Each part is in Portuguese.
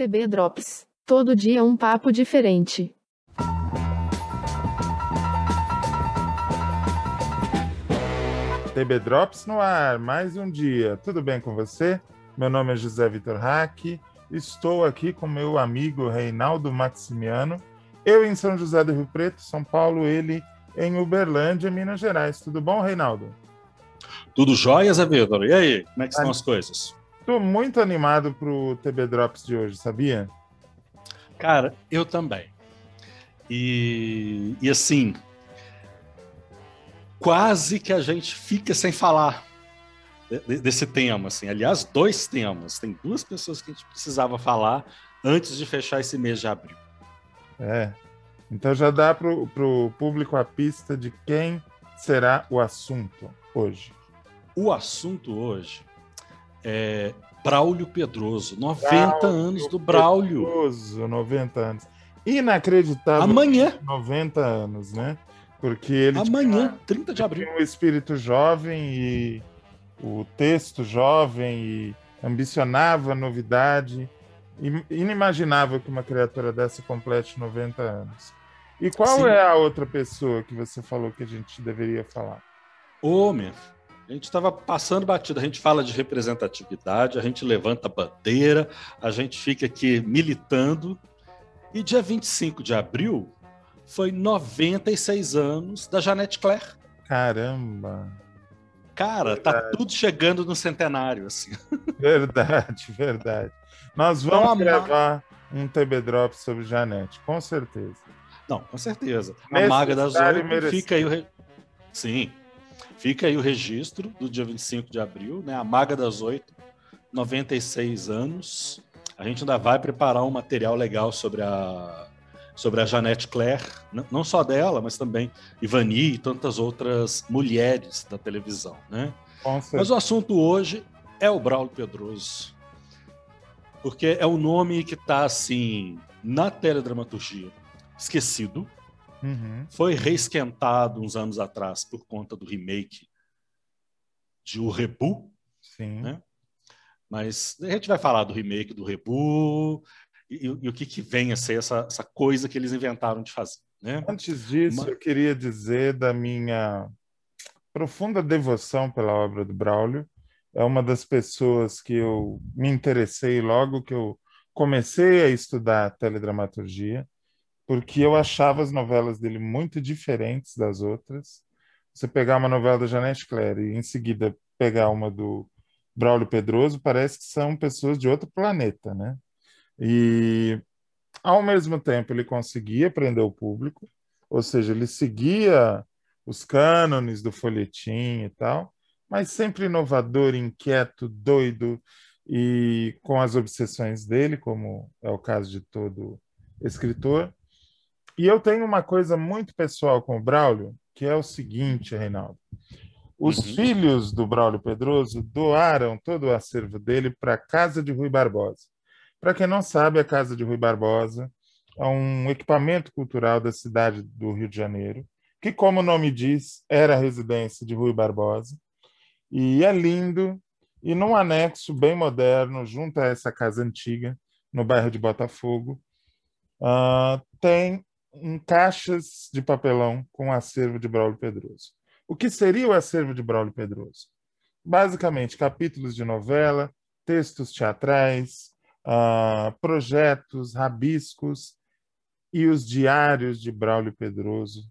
TB Drops. Todo dia um papo diferente. TB Drops no ar, mais um dia. Tudo bem com você? Meu nome é José Vitor Hack. Estou aqui com meu amigo Reinaldo Maximiano. Eu em São José do Rio Preto, São Paulo, ele em Uberlândia, Minas Gerais. Tudo bom, Reinaldo? Tudo jóia, Zé Vitor? E aí, como é que estão as coisas? Estou muito animado para o TB Drops de hoje, sabia? Cara, eu também. E, e assim, quase que a gente fica sem falar desse tema, assim. Aliás, dois temas. Tem duas pessoas que a gente precisava falar antes de fechar esse mês de abril. É. Então já dá para o público a pista de quem será o assunto hoje. O assunto hoje é Braulio Pedroso. 90 Braulio anos do Braulio. Pedroso, 90 anos. Inacreditável. Amanhã. 90 anos, né? Porque ele. Amanhã, tinha, 30 de abril. Tinha um espírito jovem e o texto jovem e ambicionava novidade. Inimaginável que uma criatura dessa complete 90 anos. E qual Sim. é a outra pessoa que você falou que a gente deveria falar? Homem, a gente estava passando batido, a gente fala de representatividade, a gente levanta bandeira, a gente fica aqui militando. E dia 25 de abril foi 96 anos da Janete Claire. Caramba! Cara, tá verdade. tá tudo chegando no centenário, assim. Verdade, verdade. Nós vamos Não, gravar um TB Drop sobre Janete, com certeza. Não, com certeza. A Maga das Oito fica aí. Sim. Fica aí o registro do dia 25 de abril, né? A Maga das Oito, 96 anos. A gente ainda vai preparar um material legal sobre a sobre a Janete Claire, não só dela, mas também Ivani e tantas outras mulheres da televisão, né? Mas o assunto hoje é o Braulio Pedroso, porque é o nome que está assim na teledramaturgia esquecido, uhum. foi reesquentado uns anos atrás por conta do remake de O Rebu, Sim. Né? Mas a gente vai falar do remake do Rebu, e, e, o que, que vem a ser essa, essa coisa que eles inventaram de fazer. Né? Antes disso, Uma... eu queria dizer da minha profunda devoção pela obra do Braulio. É uma das pessoas que eu me interessei logo que eu comecei a estudar teledramaturgia, porque eu achava as novelas dele muito diferentes das outras. Você pegar uma novela da Janete Claire e em seguida pegar uma do Braulio Pedroso, parece que são pessoas de outro planeta, né? E, ao mesmo tempo, ele conseguia prender o público, ou seja, ele seguia os cânones do folhetim e tal, mas sempre inovador, inquieto, doido e com as obsessões dele, como é o caso de todo escritor. E eu tenho uma coisa muito pessoal com o Braulio, que é o seguinte, Reinaldo. Os uhum. filhos do Braulio Pedroso doaram todo o acervo dele para a casa de Rui Barbosa. Para quem não sabe, a Casa de Rui Barbosa é um equipamento cultural da cidade do Rio de Janeiro, que, como o nome diz, era a residência de Rui Barbosa. E é lindo, e num anexo bem moderno, junto a essa casa antiga, no bairro de Botafogo, uh, tem um caixas de papelão com acervo de Braulio Pedroso. O que seria o acervo de Braulio Pedroso? Basicamente, capítulos de novela, textos teatrais, uh, projetos, rabiscos e os diários de Braulio Pedroso,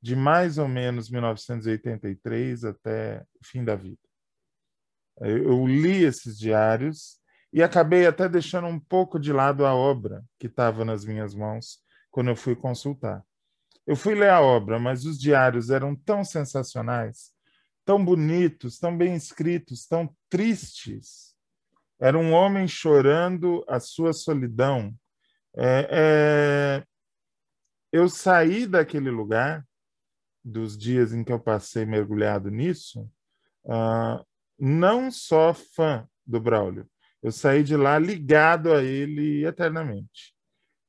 de mais ou menos 1983 até o fim da vida. Eu li esses diários e acabei até deixando um pouco de lado a obra que estava nas minhas mãos quando eu fui consultar. Eu fui ler a obra, mas os diários eram tão sensacionais, tão bonitos, tão bem escritos, tão tristes, era um homem chorando a sua solidão. É, é... Eu saí daquele lugar, dos dias em que eu passei mergulhado nisso, uh, não só fã do Braulio, eu saí de lá ligado a ele eternamente.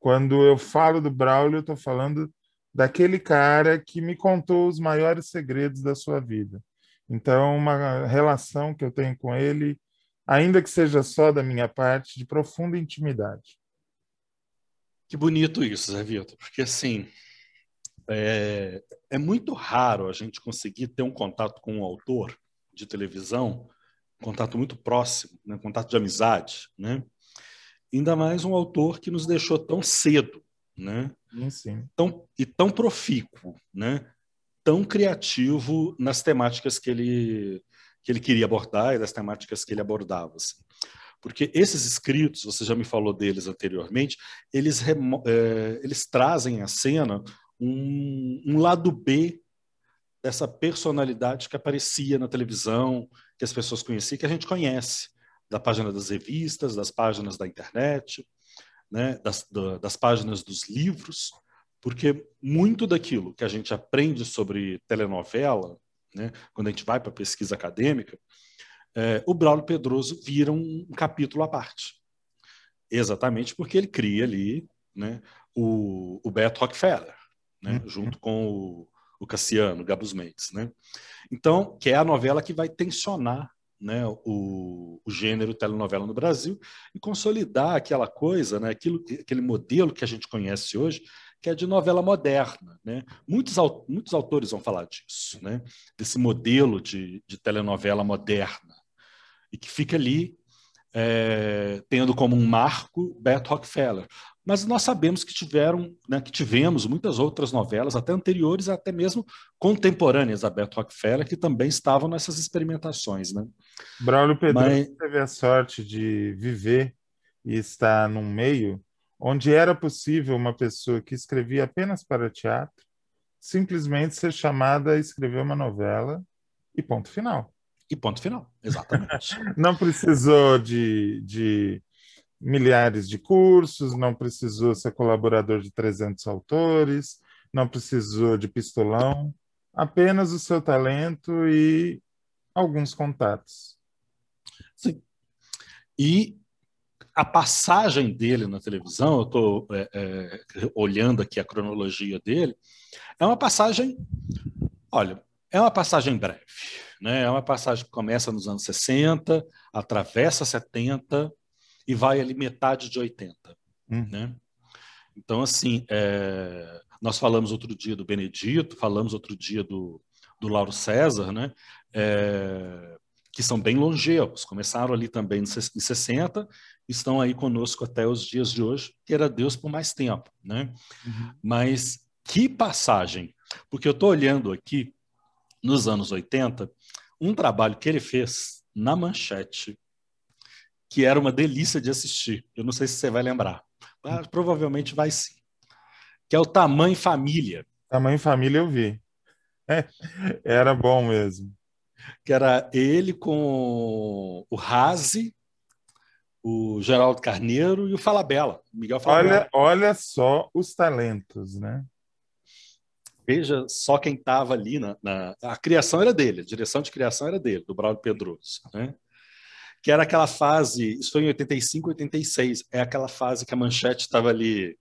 Quando eu falo do Braulio, eu estou falando daquele cara que me contou os maiores segredos da sua vida. Então, uma relação que eu tenho com ele ainda que seja só da minha parte, de profunda intimidade. Que bonito isso, Zé Vitor, porque assim é, é, muito raro a gente conseguir ter um contato com um autor de televisão, contato muito próximo, né? um contato de amizade, né? Ainda mais um autor que nos deixou tão cedo, né? Sim. Tão, e tão profícuo, né? Tão criativo nas temáticas que ele que ele queria abordar e das temáticas que ele abordava. Assim. Porque esses escritos, você já me falou deles anteriormente, eles, é, eles trazem à cena um, um lado B dessa personalidade que aparecia na televisão, que as pessoas conheciam, que a gente conhece, da página das revistas, das páginas da internet, né, das, das páginas dos livros, porque muito daquilo que a gente aprende sobre telenovela, né, quando a gente vai para a pesquisa acadêmica, é, o Braulio Pedroso vira um, capítulo à parte. Exatamente porque ele cria ali né, o, o Beto Rockefeller, né, uhum. junto com o, o Cassiano, Gabus Mendes. Né? Então, que é a novela que vai tensionar né, o, o, gênero telenovela no Brasil e consolidar aquela coisa, né, aquilo, aquele modelo que a gente conhece hoje, que é de novela moderna. Né? Muitos, muitos autores vão falar disso, né? desse modelo de, de telenovela moderna e que fica ali é, tendo como um marco Beto Rockefeller. Mas nós sabemos que tiveram, né, que tivemos muitas outras novelas, até anteriores, até mesmo contemporâneas a Beto Rockefeller, que também estavam nessas experimentações. Né? Braulio Pedro Mas... teve a sorte de viver e estar num meio onde era possível uma pessoa que escrevia apenas para teatro simplesmente ser chamada a escrever uma novela e ponto final. E ponto final, exatamente. não precisou de, de milhares de cursos, não precisou ser colaborador de 300 autores, não precisou de pistolão, apenas o seu talento e alguns contatos. Sim. E a passagem dele na televisão, eu estou é, é, olhando aqui a cronologia dele, é uma passagem, olha, é uma passagem breve. Né? É uma passagem que começa nos anos 60, atravessa 70 e vai ali metade de 80. Hum. Né? Então, assim, é... nós falamos outro dia do Benedito, falamos outro dia do, do Lauro César, né? É... que são bem longevos, começaram ali também em 60, estão aí conosco até os dias de hoje, que era Deus por mais tempo. Né? Uhum. Mas que passagem! Porque eu estou olhando aqui nos anos 80, um trabalho que ele fez na Manchete, que era uma delícia de assistir. Eu não sei se você vai lembrar, mas provavelmente vai sim. Que é o Tamanho Família. Tamanho Família eu vi. É, era bom mesmo. Que era ele com o Razi, o Geraldo Carneiro e o Falabella, Miguel Falabella. Olha, olha só os talentos, né? Veja só quem estava ali na, na, A criação era dele, a direção de criação era dele, do Braulio Pedroso. Né? Que era aquela fase, isso foi em 85, 86, é aquela fase que a manchete estava ali.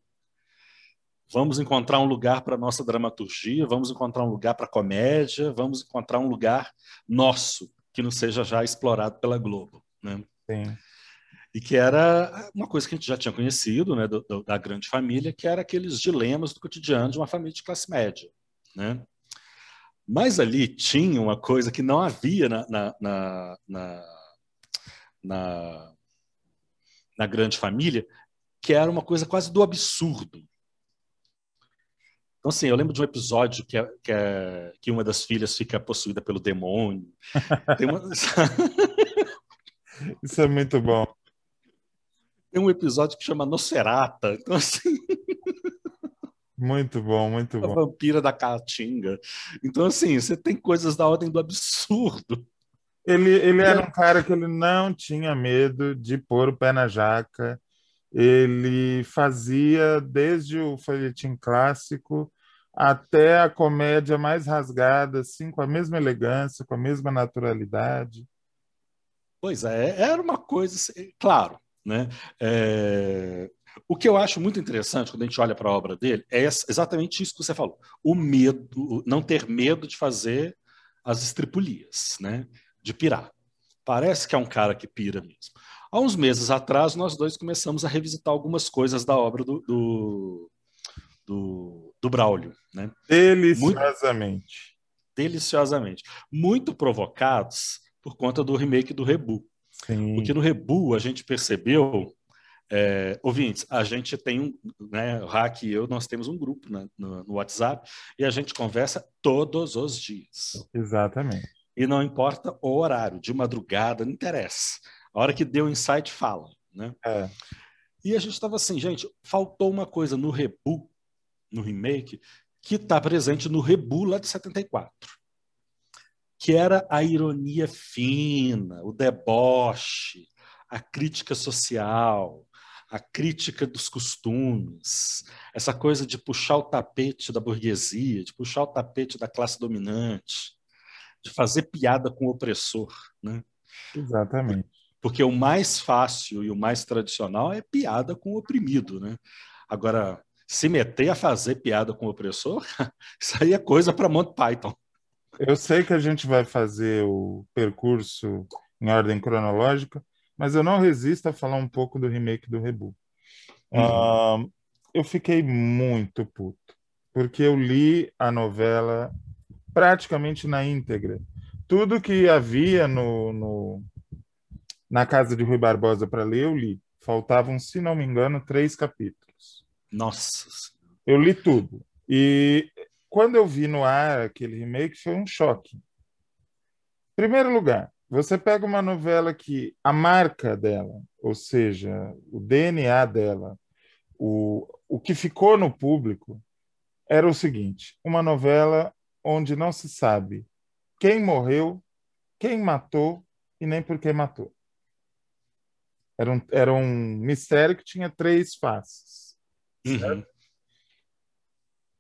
Vamos encontrar um lugar para nossa dramaturgia, vamos encontrar um lugar para comédia, vamos encontrar um lugar nosso, que não seja já explorado pela Globo. Né? Sim e que era uma coisa que a gente já tinha conhecido, né, do, do, da grande família, que era aqueles dilemas do cotidiano de uma família de classe média, né? Mas ali tinha uma coisa que não havia na, na, na, na, na, na grande família, que era uma coisa quase do absurdo. Então, assim, eu lembro de um episódio que, é, que, é, que uma das filhas fica possuída pelo demônio. Uma... Isso é muito bom. Tem um episódio que chama Nocerata. Então, assim. Muito bom, muito bom. A vampira da Caatinga. Então, assim, você tem coisas da ordem do absurdo. Ele, ele era um cara que ele não tinha medo de pôr o pé na jaca. Ele fazia desde o folhetim clássico até a comédia mais rasgada, assim, com a mesma elegância, com a mesma naturalidade. Pois é, era uma coisa, assim, claro, né? É... O que eu acho muito interessante quando a gente olha para a obra dele é exatamente isso que você falou: o medo, não ter medo de fazer as estripulias, né? De pirar. Parece que é um cara que pira mesmo. Há uns meses atrás, nós dois começamos a revisitar algumas coisas da obra do, do, do, do Braulio. Né? Deliciosamente. Muito, deliciosamente. Muito provocados por conta do remake do Rebu. Sim. Porque no Rebu a gente percebeu, é, ouvintes, a gente tem um, né, o Hack e eu, nós temos um grupo né, no, no WhatsApp e a gente conversa todos os dias. Exatamente. E não importa o horário, de madrugada, não interessa. A hora que deu insight, fala. Né? É. E a gente estava assim, gente, faltou uma coisa no Rebu, no remake, que está presente no Rebu lá de 74. Que era a ironia fina, o deboche, a crítica social, a crítica dos costumes, essa coisa de puxar o tapete da burguesia, de puxar o tapete da classe dominante, de fazer piada com o opressor, né? Exatamente. Porque o mais fácil e o mais tradicional é piada com o oprimido, né? Agora, se meter a fazer piada com o opressor, isso aí é coisa para Monty Python. Eu sei que a gente vai fazer o percurso em ordem cronológica, mas eu não resisto a falar um pouco do remake do Rebu. Uhum. Uh, eu fiquei muito puto, porque eu li a novela praticamente na íntegra. Tudo que havia no, no na casa de Rui Barbosa para ler, eu li. Faltavam, se não me engano, três capítulos. Nossa! Eu li tudo. E quando eu vi no ar aquele remake, foi um choque. Primeiro lugar, você pega uma novela que a marca dela, ou seja, o DNA dela, o, o que ficou no público, era o seguinte: uma novela onde não se sabe quem morreu, quem matou e nem por que matou. Era um, era um mistério que tinha três faces. Uhum.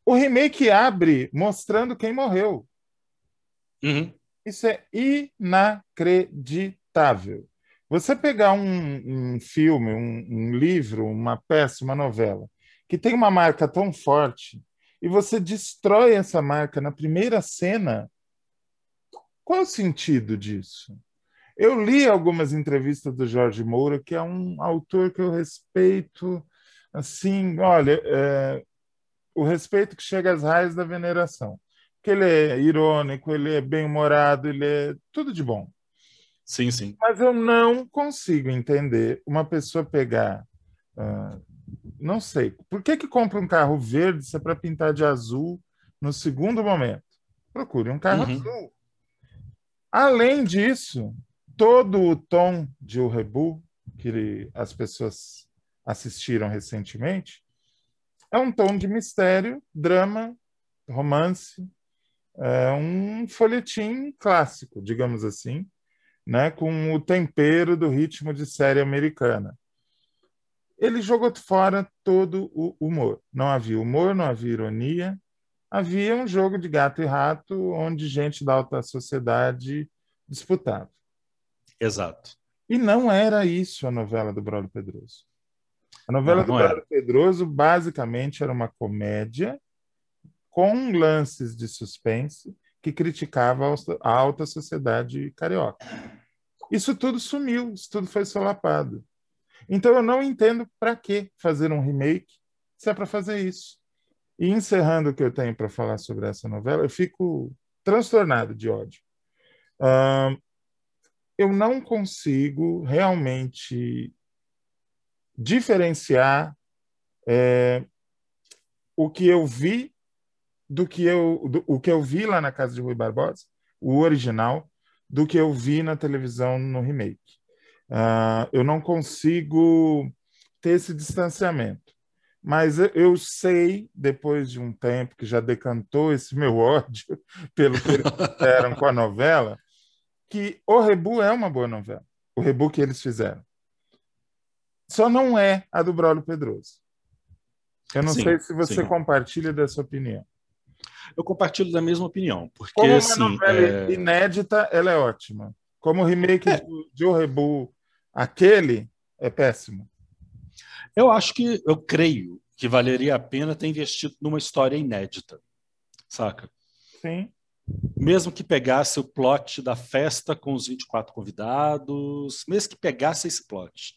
O remake abre mostrando quem morreu. Uhum. Isso é inacreditável. Você pegar um, um filme, um, um, livro, uma peça, uma novela, que tem uma marca tão forte, e você destrói essa marca na primeira cena, qual é o sentido disso? Eu li algumas entrevistas do Jorge Moura, que é um autor que eu respeito, assim, olha, é, o respeito que chega às raízes da veneração. Que ele é irônico, ele é bem-humorado, ele é tudo de bom. Sim, sim. Mas eu não consigo entender uma pessoa pegar, uh, não sei, por que que compra um carro verde se é para pintar de azul no segundo momento? Procure um carro uhum. azul. Além disso, todo o tom de O Rebu, que as pessoas assistiram recentemente, é um tom de mistério, drama, romance, é um folhetim clássico, digamos assim, né, com o tempero do ritmo de série americana. Ele jogou fora todo o humor. Não havia humor, não havia ironia, havia um jogo de gato e rato onde gente da alta sociedade disputava. Exato. E não era isso a novela do Braulio Pedroso. A novela não, do Braulio Pedroso basicamente era uma comédia com lances de suspense que criticava a alta sociedade carioca. Isso tudo sumiu, isso tudo foi solapado. Então eu não entendo para que fazer um remake se é para fazer isso. E encerrando o que eu tenho para falar sobre essa novela, eu fico transtornado de ódio. Uh, eu não consigo realmente diferenciar é, o que eu vi do que eu do, o que eu vi lá na casa de Rui Barbosa, o original, do que eu vi na televisão no remake. Uh, eu não consigo ter esse distanciamento. Mas eu sei, depois de um tempo que já decantou esse meu ódio pelo que eles fizeram com a novela, que O Rebu é uma boa novela. O Rebu que eles fizeram. Só não é a do Braulio Pedroso. Eu não sim, sei se você sim. compartilha dessa opinião. Eu compartilho da mesma opinião, porque Como uma assim, novela é... inédita, ela é ótima. Como o remake é. de O Rebu, aquele é péssimo. Eu acho que, eu creio que valeria a pena ter investido numa história inédita, saca? Sim. mesmo que pegasse o plot da festa com os 24 convidados, mesmo que pegasse esse plot.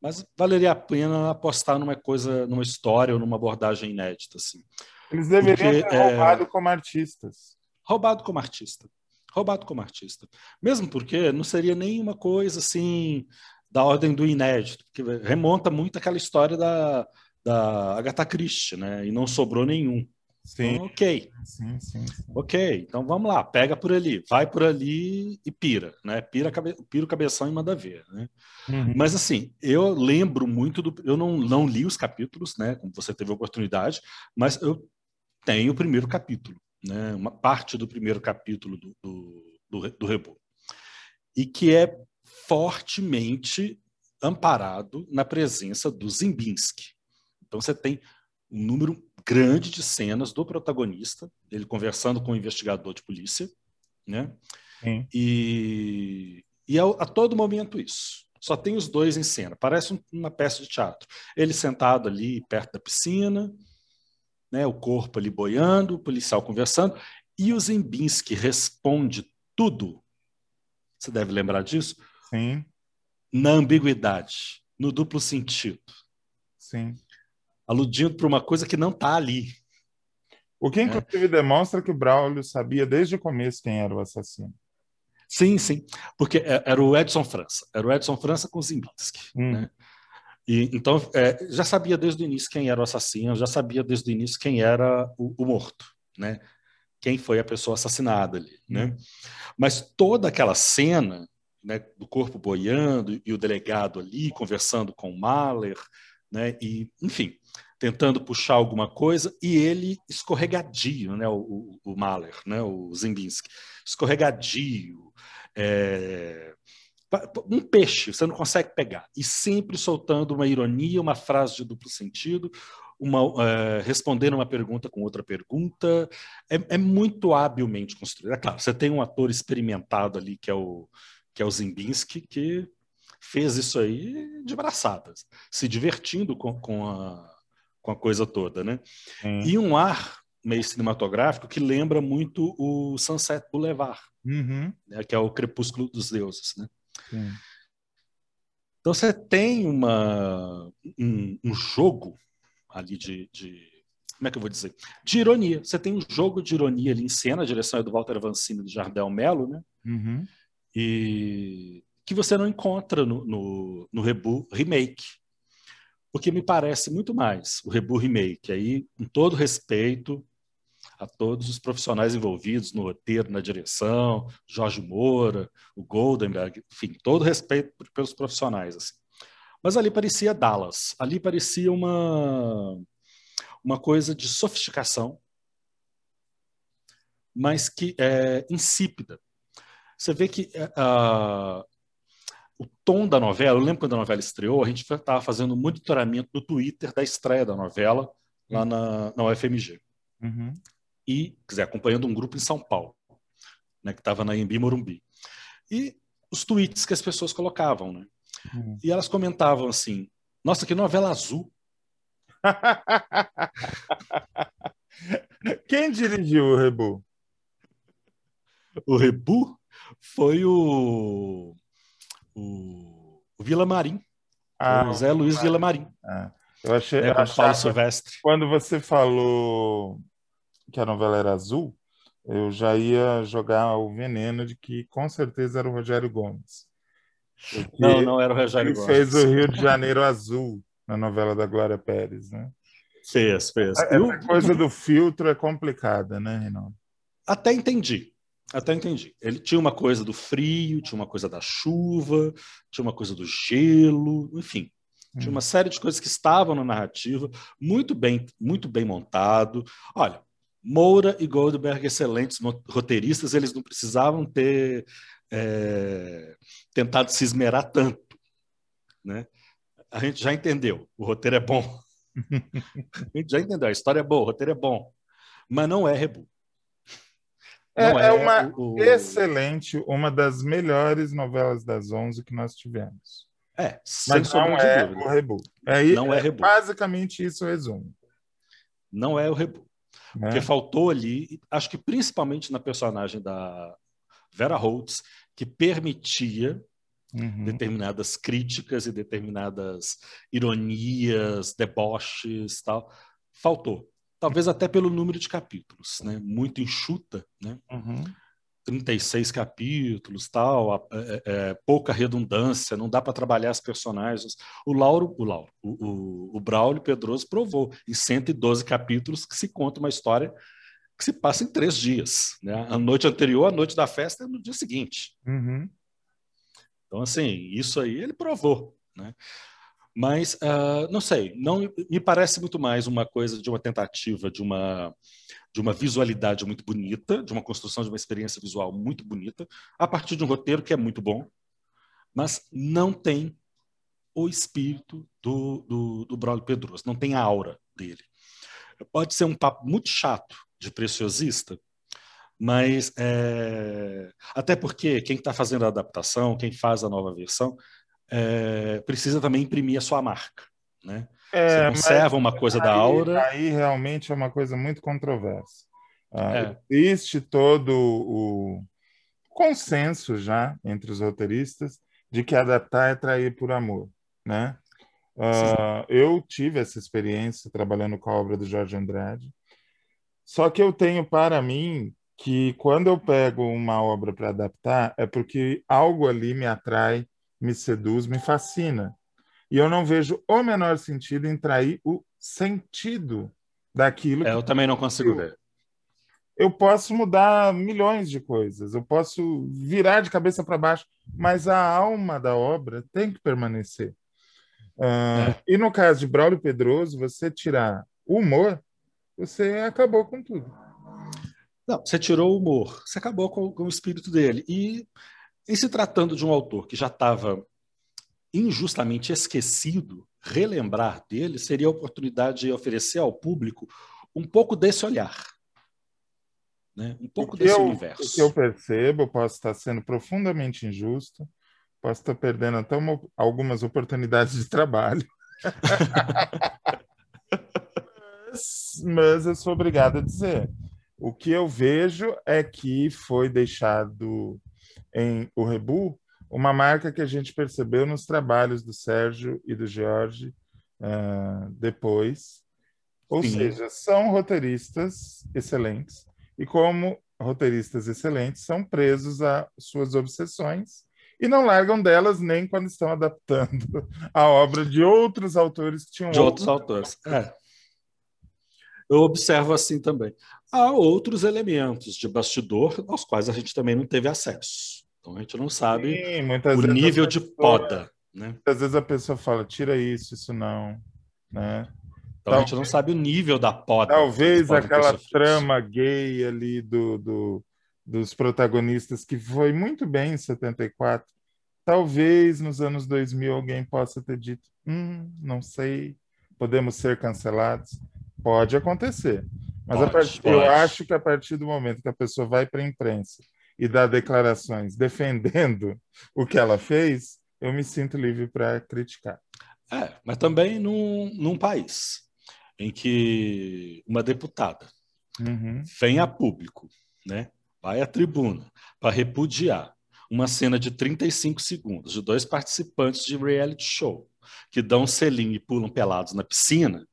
Mas valeria a pena apostar numa coisa, numa história ou numa abordagem inédita. Assim. Eles deveriam Porque, ter roubado é... como artistas. Roubado como artista. Roubado como artista. Mesmo porque não seria nenhuma coisa assim da ordem do inédito, porque remonta muito aquela história da, da Agatha Christie, né? E não sobrou nenhum. Sim. Então, ok. Sim, sim, sim, Ok, então vamos lá, pega por ali, vai por ali e pira, né? Pira, cabe, pira o cabeção e manda ver, né? Uhum. Mas assim, eu lembro muito do. Eu não, não li os capítulos, né? Como você teve a oportunidade, mas eu tenho o primeiro capítulo, né? Uma parte do primeiro capítulo do, do, do, do Rebo. E que é fortemente amparado na presença do Zimbinski. Então você tem um número grande de cenas do protagonista, ele conversando com o investigador de polícia, né? Sim. E, e a, a, todo momento isso. Só tem os dois em cena. Parece um, uma peça de teatro. Ele sentado ali perto da piscina, né? O corpo ali boiando, o policial conversando, e o Zimbinski responde tudo. Você deve lembrar disso? Sim. Na ambiguidade, no duplo sentido. Sim aludindo para uma coisa que não está ali. O que, inclusive, é. demonstra que o Braulio sabia desde o começo quem era o assassino. Sim, sim, porque é, era o Edson França, era o Edson França com Zimbinski. Hum. Né? E, então, é, já sabia desde o início quem era o assassino, já sabia desde o início quem era o, o morto, né? quem foi a pessoa assassinada ali. Né? Hum. Mas toda aquela cena né, do corpo boiando e o delegado ali conversando com o Mahler, né, e, enfim, tentando puxar alguma coisa, e ele escorregadio, né, o, o, o Mahler, né, o Zimbinski, escorregadio, é, um peixe, você não consegue pegar, e sempre soltando uma ironia, uma frase de duplo sentido, uma, é, respondendo uma pergunta com outra pergunta, é, é, muito habilmente construído. É claro, você tem um ator experimentado ali, que é o, que é o Zimbinski, que fez isso aí de braçadas, se divertindo com, com a com a coisa toda, né? Hum. E um ar meio cinematográfico que lembra muito o Sunset Boulevard, uhum. né, que é o Crepúsculo dos Deuses, né? Então você tem uma, um, um jogo ali de, de, como é que eu vou dizer? De ironia. Você tem um jogo de ironia ali em cena, a direção é do Walter Vancini e do Jardel Mello, né? Uhum. E que você não encontra no, no, no Rebu Remake porque me parece muito mais o Rebu Remake, aí, com todo respeito a todos os profissionais envolvidos no roteiro, na direção, Jorge Moura, o Goldenberg, enfim, todo respeito pelos profissionais. Assim. Mas ali parecia Dallas, ali parecia uma, uma coisa de sofisticação, mas que é insípida. Você vê que uh, o tom da novela, eu lembro quando a novela estreou, a gente estava fazendo monitoramento do Twitter da estreia da novela lá uhum. na, na UFMG. Uhum. E, quer dizer, acompanhando um grupo em São Paulo, né, que estava na Embi Morumbi. E os tweets que as pessoas colocavam, né? Uhum. E elas comentavam assim: Nossa, que novela azul! Quem dirigiu o Rebu? O Rebu foi o o, o Vila Marim. Ah, o Zé Luiz Vila Marim. Ah, eu achei. É, eu Paulo Silvestre. Quando você falou que a novela era azul, eu já ia jogar o veneno de que com certeza era o Rogério Gomes. Não, não era o Rogério ele Gomes. Ele fez o Rio de Janeiro azul na novela da Glória Pérez, né? Fez, fez. Essa eu... coisa do filtro é complicada, né, Reinaldo? Até entendi. Até entendi. Ele tinha uma coisa do frio, tinha uma coisa da chuva, tinha uma coisa do gelo, enfim. Tinha uma hum. série de coisas que estavam na narrativa, muito bem, muito bem montado. Olha, Moura e Goldberg, excelentes roteiristas, eles não precisavam ter é, tentado se esmerar tanto. Né? A gente já entendeu, o roteiro é bom. a gente já entendeu, a história é boa, o roteiro é bom. Mas não é reboot. É, é, é, uma o... excelente, uma das melhores novelas das 11 que nós tivemos. É, mas não é dúvida. o reboot. É, não é, é reboot. Basicamente isso resumo. Não é o reboot. Porque faltou ali, acho que principalmente na personagem da Vera Holtz, que permitia uhum. determinadas críticas e determinadas ironias, deboches, tal. Faltou. Talvez até pelo número de capítulos, né? Muito enxuta, né? Uhum. 36 capítulos, tal, é, é, pouca redundância, não dá para trabalhar as personagens. O Lauro, o Lauro, o, o, o Braulio Pedroso provou em 112 capítulos que se conta uma história que se passa em três dias. Né? A noite anterior, a noite da festa, é no dia seguinte. Uhum. Então, assim, isso aí ele provou. Né? Mas, uh, não sei, não me parece muito mais uma coisa de uma tentativa de uma de uma visualidade muito bonita, de uma construção de uma experiência visual muito bonita, a partir de um roteiro que é muito bom, mas não tem o espírito do, do, do Braulio Pedroso, não tem a aura dele. Pode ser um papo muito chato de preciosista, mas é... até porque quem está fazendo a adaptação, quem faz a nova versão, é... precisa também imprimir a sua marca, né? É, Você conserva uma coisa aí, da aura. Aí realmente é uma coisa muito controversa. Ah, é. Existe todo o consenso já entre os roteiristas de que adaptar é trair por amor, né? Uh, eu tive essa experiência trabalhando com a obra do Jorge Andrade. Só que eu tenho para mim que quando eu pego uma obra para adaptar é porque algo ali me atrai, me seduz, me fascina. E eu não vejo o menor sentido em trair o sentido daquilo. É, eu também não consigo eu, ver. Eu posso mudar milhões de coisas, eu posso virar de cabeça para baixo, mas a alma da obra tem que permanecer. Uh, é. E no caso de Braulio Pedroso, você tirar o humor, você acabou com tudo. Não, você tirou o humor, você acabou com, com o espírito dele. E em se tratando de um autor que já estava injustamente esquecido, relembrar dele seria a oportunidade de oferecer ao público um pouco desse olhar. Né? Um pouco desse eu, universo. O que eu percebo, posso estar sendo profundamente injusto, posso estar perdendo até uma, algumas oportunidades de trabalho. mas, mas eu sou obrigado a dizer. O que eu vejo é que foi deixado em o Rebu uma marca que a gente percebeu nos trabalhos do Sérgio e do Jorge uh, depois. Ou Sim. seja, são roteiristas excelentes e, como roteiristas excelentes, são presos a suas obsessões e não largam delas nem quando estão adaptando a obra de outros autores que tinham de outros autores. É. Eu observo assim também. Há outros elementos de bastidor aos quais a gente também não teve acesso. Então a gente não sabe Sim, o nível pessoa, de poda. Né? Muitas vezes a pessoa fala, tira isso, isso não. Né? Então talvez, a gente não sabe o nível da poda. Talvez aquela trama gay ali do, do, dos protagonistas que foi muito bem em 74. Talvez nos anos 2000 alguém possa ter dito, hum, não sei, podemos ser cancelados. Pode acontecer. Mas pode, part... eu acho que a partir do momento que a pessoa vai para a imprensa e dar declarações defendendo o que ela fez, eu me sinto livre para criticar. É, mas também num, num país em que uma deputada uhum. vem a público, né, vai à tribuna para repudiar uma cena de 35 segundos de dois participantes de reality show que dão um selinho e pulam pelados na piscina,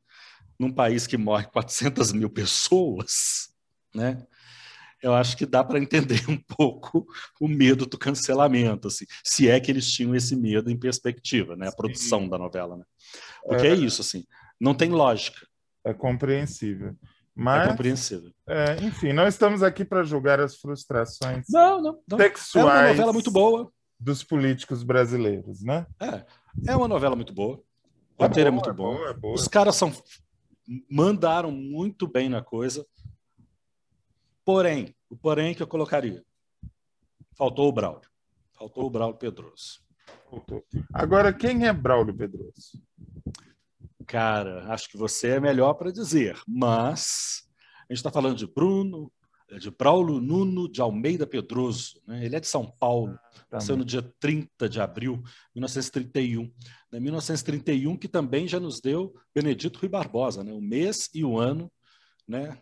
num país que morre 400 mil pessoas, né? eu acho que dá para entender um pouco o medo do cancelamento, assim, se é que eles tinham esse medo em perspectiva, né? A Sim. produção da novela, né? Porque é, é, isso, assim, não tem lógica. É compreensível. Mas, é compreensível. É, enfim, não estamos aqui para julgar as frustrações não, não, não. sexuais é uma novela muito boa. dos políticos brasileiros, né? É, é uma novela muito boa. O é roteiro é, boa, é muito bom. Os caras são mandaram muito bem na coisa. Porém, o porém que eu colocaria, faltou o Braulio. Faltou o Braulio Pedroso. Faltou. Agora, quem é Braulio Pedroso? Cara, acho que você é melhor para dizer, mas a gente está falando de Bruno, de Braulio Nuno de Almeida Pedroso. Né? Ele é de São Paulo, tá nasceu no dia 30 de abril de 1931. Né? 1931, que também já nos deu Benedito Rui Barbosa, né? o mês e o ano né?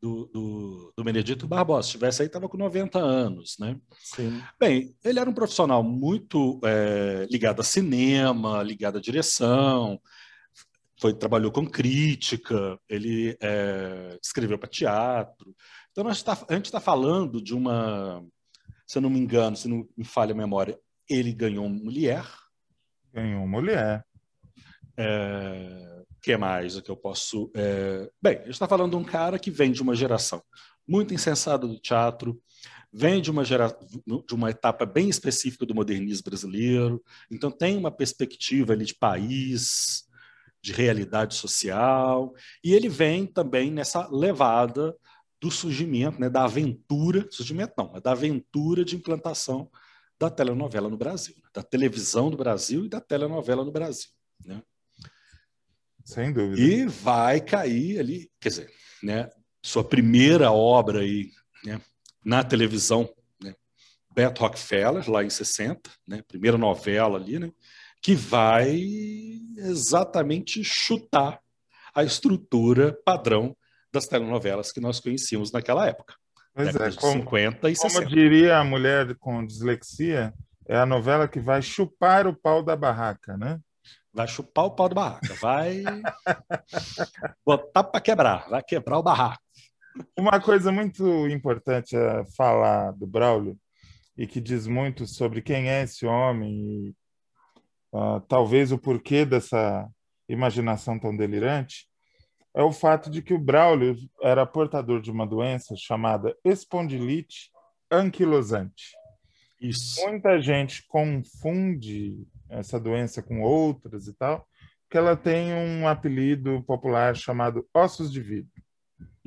do, do, do Benedito Barbosa. Se tivesse aí, estava com 90 anos, né? Sim. Bem, ele era um profissional muito é, ligado a cinema, ligado à direção, foi trabalhou com crítica, ele é, escreveu para teatro. Então, nós tá, a gente está falando de uma, se eu não me engano, se não me falha a memória, ele ganhou mulher. Ganhou mulher. É, que mais que eu posso. É... Bem, a gente está falando de um cara que vem de uma geração muito insensada do teatro, vem de uma, gera... de uma etapa bem específica do modernismo brasileiro, então tem uma perspectiva ali de país, de realidade social, e ele vem também nessa levada do surgimento, né, da aventura, surgimento não, mas da aventura de implantação da telenovela no Brasil, da televisão do Brasil e da telenovela no Brasil. Né? Sem dúvida. E vai cair ali, quer dizer, né, sua primeira obra aí, né, na televisão, né, Beto Rockefeller, lá em 60, né, primeira novela ali, né, que vai exatamente chutar a estrutura padrão das telenovelas que nós conhecíamos naquela época. Pois é, como, 50 e 60. Como diria a mulher com dislexia, é a novela que vai chupar o pau da barraca, né? Vai chupar o pau da barraca, vai botar para quebrar, vai quebrar o barraco. Uma coisa muito importante a falar do Braulio e que diz muito sobre quem é esse homem e uh, talvez o porquê dessa imaginação tão delirante é o fato de que o Braulio era portador de uma doença chamada espondilite anquilosante. Isso. Muita gente confunde essa doença com outras e tal, que ela tem um apelido popular chamado ossos de vidro.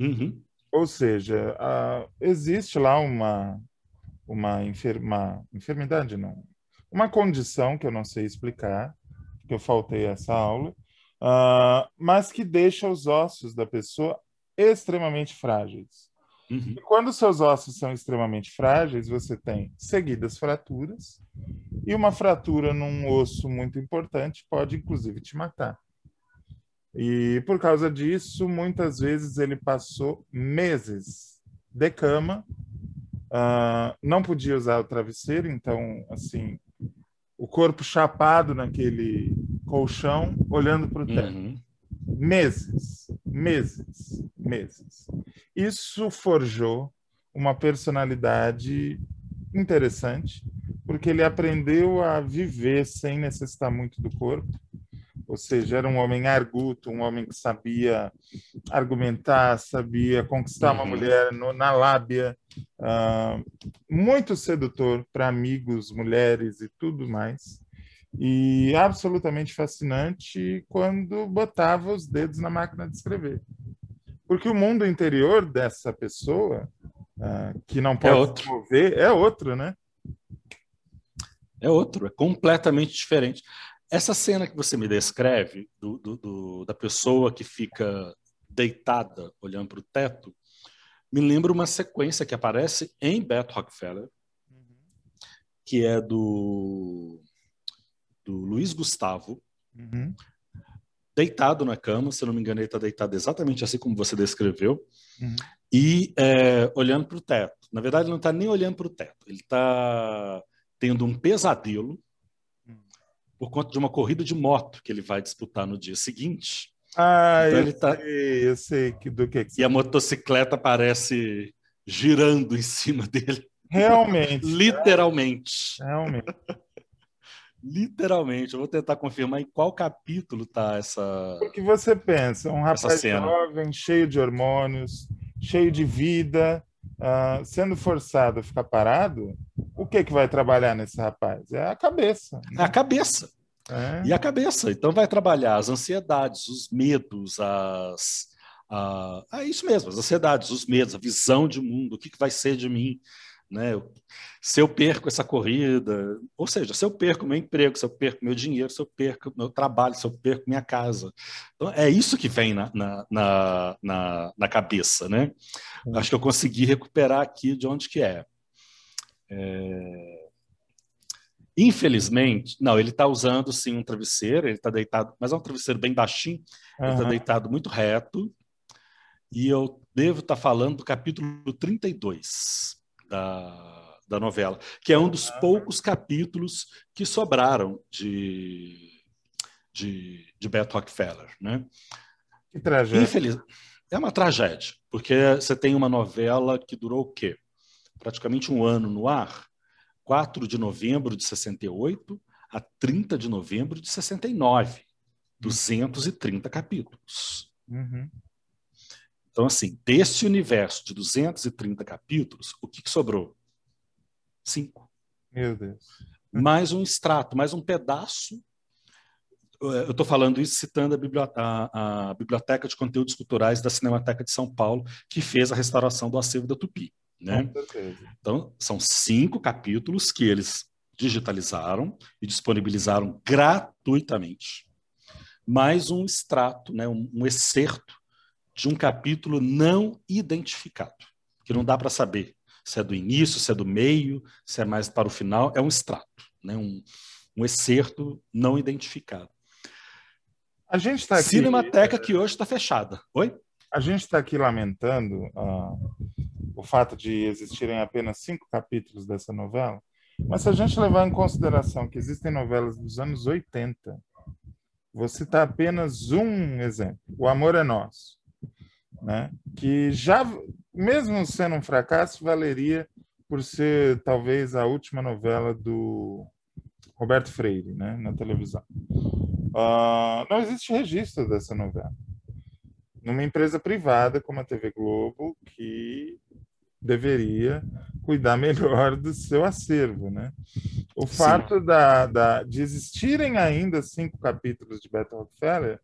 Uhum. Ou seja, a, existe lá uma, uma, enfer, uma enfermidade, não, uma condição que eu não sei explicar, que eu faltei essa aula, uh, mas que deixa os ossos da pessoa extremamente frágeis. Uhum. E quando seus ossos são extremamente frágeis, você tem seguidas fraturas, e uma fratura num osso muito importante pode, inclusive, te matar. E por causa disso, muitas vezes ele passou meses de cama, uh, não podia usar o travesseiro, então, assim, o corpo chapado naquele colchão, olhando para o teto. Uhum. Meses, meses, meses. Isso forjou uma personalidade interessante, porque ele aprendeu a viver sem necessitar muito do corpo. Ou seja, era um homem arguto, um homem que sabia argumentar, sabia conquistar uma Uhum. mulher no- na lábia, ah, muito sedutor para amigos, mulheres e tudo mais. E absolutamente fascinante quando botava os dedos na máquina de escrever. Porque o mundo interior dessa pessoa, ah, que não pode outro. se mover, é outro, né? É outro, é completamente diferente. Essa cena que você me descreve, do, do- do- da pessoa que fica deitada olhando para o teto, me lembra uma sequência que aparece em Beto Rockefeller, que é do, do Luiz Gustavo, Uhum. deitado na cama, se não me engano, ele está deitado exatamente assim como você descreveu, Uhum. e é, olhando para o teto. Na verdade, ele não está nem olhando para o teto, ele está tendo um pesadelo por conta de uma corrida de moto que ele vai disputar no dia seguinte. Ah, Então eu, ele tá- sei, eu sei que, do que, que E a motocicleta aparece girando em cima dele, Realmente. literalmente. Realmente. Literalmente. Eu vou tentar confirmar em qual capítulo tá essa. Porque você pensa, um rapaz jovem, cheio de hormônios, cheio de vida, ah, sendo forçado a ficar parado, o que que vai trabalhar nesse rapaz? É a cabeça. É a cabeça. É. E a cabeça. Então vai trabalhar as ansiedades, os medos, as. A, é isso mesmo, as ansiedades, os medos, a visão de mundo, o que, que vai ser de mim, né? Se eu perco essa corrida, ou seja, se eu perco meu emprego, se eu perco meu dinheiro, se eu perco meu trabalho, se eu perco minha casa. Então, é isso que vem na, na, na, na, cabeça, né? Sim. Acho que eu consegui recuperar aqui de onde que é. É, Infelizmente, não, ele está usando sim um travesseiro, ele está deitado, mas é um travesseiro bem baixinho, ele está deitado muito reto e eu devo estar tá falando do capítulo 32 da, da novela, que é um dos poucos capítulos que sobraram de, de, de Beto Rockefeller. Né? Que tragédia. Infeliz... É uma tragédia, porque você tem uma novela que durou o quê? Praticamente um ano no ar, 4 de novembro de 68 a 30 de novembro de 69. 230 capítulos. Uhum. Então, assim, desse universo de 230 capítulos, o que, que sobrou? Cinco. Meu Deus. Mais um extrato, mais um pedaço. Eu estou falando isso citando a biblioteca, a, a biblioteca, de Conteúdos Culturais da Cinemateca de São Paulo, que fez a restauração do acervo da Tupi. Né? Então, são cinco capítulos que eles digitalizaram e disponibilizaram gratuitamente. Mais um extrato, né, um, um excerto de um capítulo não identificado, que não dá para saber se é do início, se é do meio, se é mais para o final, é um extrato, né, um, um excerto não identificado. A gente está aqui. Cinemateca que hoje está fechada. Oi? A gente está aqui lamentando uh, o fato de existirem apenas cinco capítulos dessa novela, mas se a gente levar em consideração que existem novelas dos anos 80, vou citar apenas um exemplo: O Amor é Nosso, né? que já, mesmo sendo um fracasso, valeria por ser talvez a última novela do Roberto Freire né? na televisão. Uh, não existe registro dessa novela. Numa empresa privada como a TV Globo, que deveria cuidar melhor do seu acervo, né? O fato da, da, de existirem ainda cinco capítulos de Beto Rockefeller